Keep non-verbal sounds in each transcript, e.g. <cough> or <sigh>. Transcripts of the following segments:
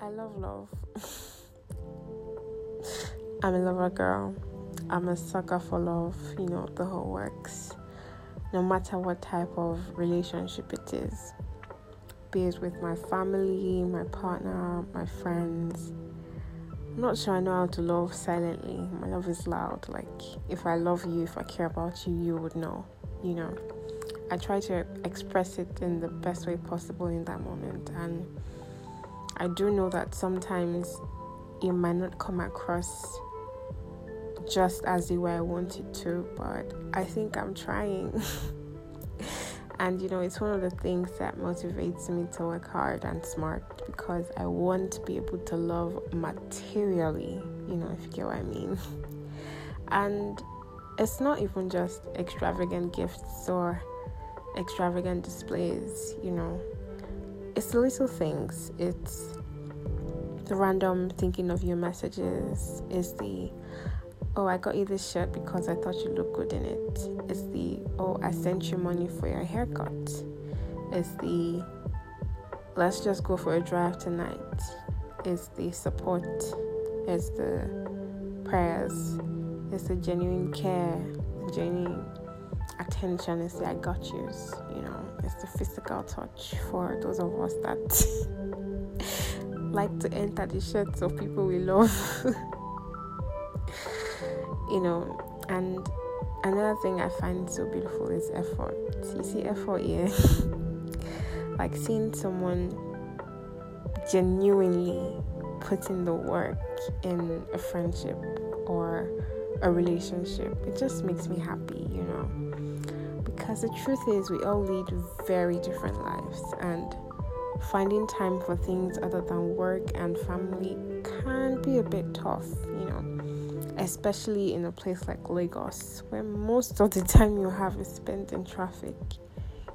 I love love. <laughs> I'm a lover girl. I'm a sucker for love, you know, the whole works. No matter what type of relationship it is, be it with my family, my partner, my friends. I'm not sure I know how to love silently. My love is loud. Like, if I love you, if I care about you, you would know, you know. I try to express it in the best way possible in that moment. And I do know that sometimes it might not come across just as the way I want it to, but I think I'm trying. <laughs> and you know, it's one of the things that motivates me to work hard and smart because I want to be able to love materially, you know, if you get what I mean. <laughs> and it's not even just extravagant gifts or extravagant displays, you know. It's the little things. It's the random thinking of your messages. It's the oh, I got you this shirt because I thought you looked good in it. It's the oh, I sent you money for your haircut. It's the let's just go for a drive tonight. It's the support. It's the prayers. It's the genuine care, The genuine attention and say, I got you. you know, it's the physical touch for those of us that <laughs> like to enter the shirts of people we love. <laughs> you know, and another thing I find so beautiful is effort. You see effort here. <laughs> like seeing someone genuinely putting the work in a friendship or a relationship. It just makes me happy, you know because the truth is, we all lead very different lives, and finding time for things other than work and family can be a bit tough, you know, especially in a place like Lagos, where most of the time you have is spent in traffic.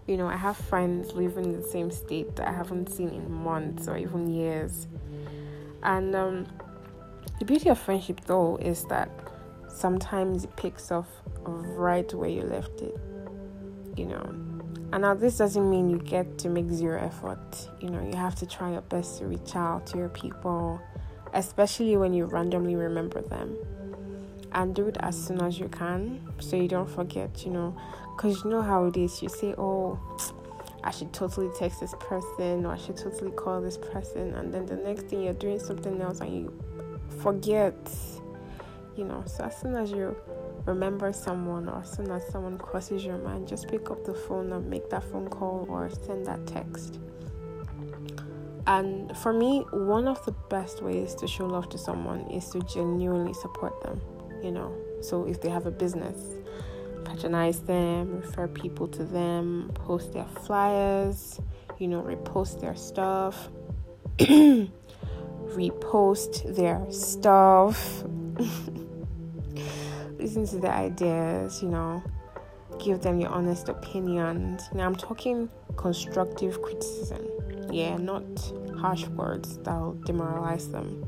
You know, I have friends living in the same state that I haven't seen in months or even years. And um, the beauty of friendship, though, is that sometimes it picks off right where you left it you know. And now this doesn't mean you get to make zero effort. You know, you have to try your best to reach out to your people, especially when you randomly remember them. And do it as soon as you can so you don't forget, you know. Because you know how it is. You say, oh, I should totally text this person or I should totally call this person. And then the next thing you're doing something else and you forget, you know. So as soon as you remember someone or as soon as someone crosses your mind, just pick up the phone and make that phone call or send that text. And for me, one of the best ways to show love to someone is to genuinely support them, you know. So if they have a business, patronize them, refer people to them, post their flyers, you know, repost their stuff, <clears throat> repost their stuff. <laughs> listen to their ideas, you know, give them your honest opinions. Now, I'm talking constructive criticism, yeah, not harsh words that'll demoralize them.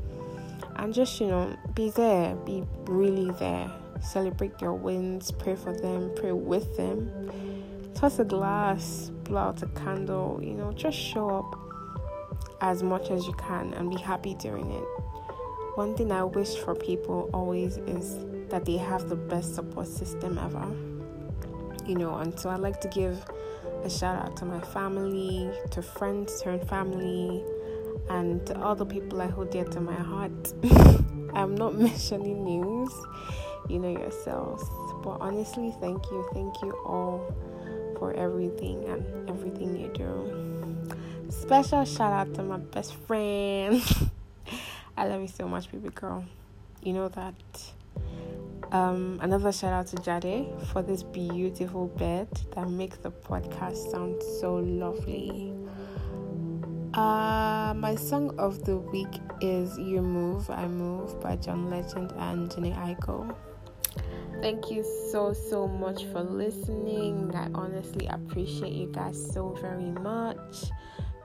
And just, you know, be there, be really there. Celebrate your wins, pray for them, pray with them. Toss a glass, blow out a candle, you know, just show up as much as you can and be happy doing it. One thing I wish for people always is that they have the best support system ever. You know, and so I'd like to give a shout out to my family, to friends turn family, and to all the people I hold dear to my heart. <laughs> I'm not <laughs> mentioning names, you know yourselves. But honestly, thank you. Thank you all for everything and everything you do. Special shout out to my best friend. <laughs> I love you so much, baby girl. You know that. Um, another shout out to Jade for this beautiful bed that makes the podcast sound so lovely. Uh, my song of the week is You Move, I Move by John Legend and Jhené Aiko. Thank you so, so much for listening. I honestly appreciate you guys so very much.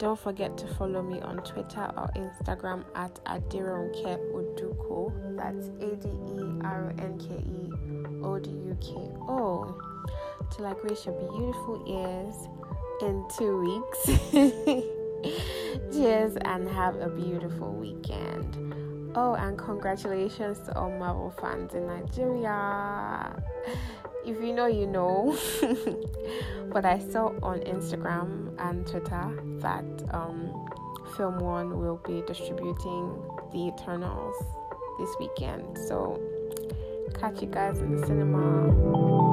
Don't forget to follow me on Twitter or Instagram at Aderonke Oduko. That's A D E R O N K E O D U K O. Till I grace your beautiful ears in two weeks. <laughs> Cheers and have a beautiful weekend. Oh, and congratulations to all Marvel fans in Nigeria. If you know, you know. <laughs> but I saw on Instagram and Twitter that um, Film One will be distributing The Eternals this weekend. So, catch you guys in the cinema.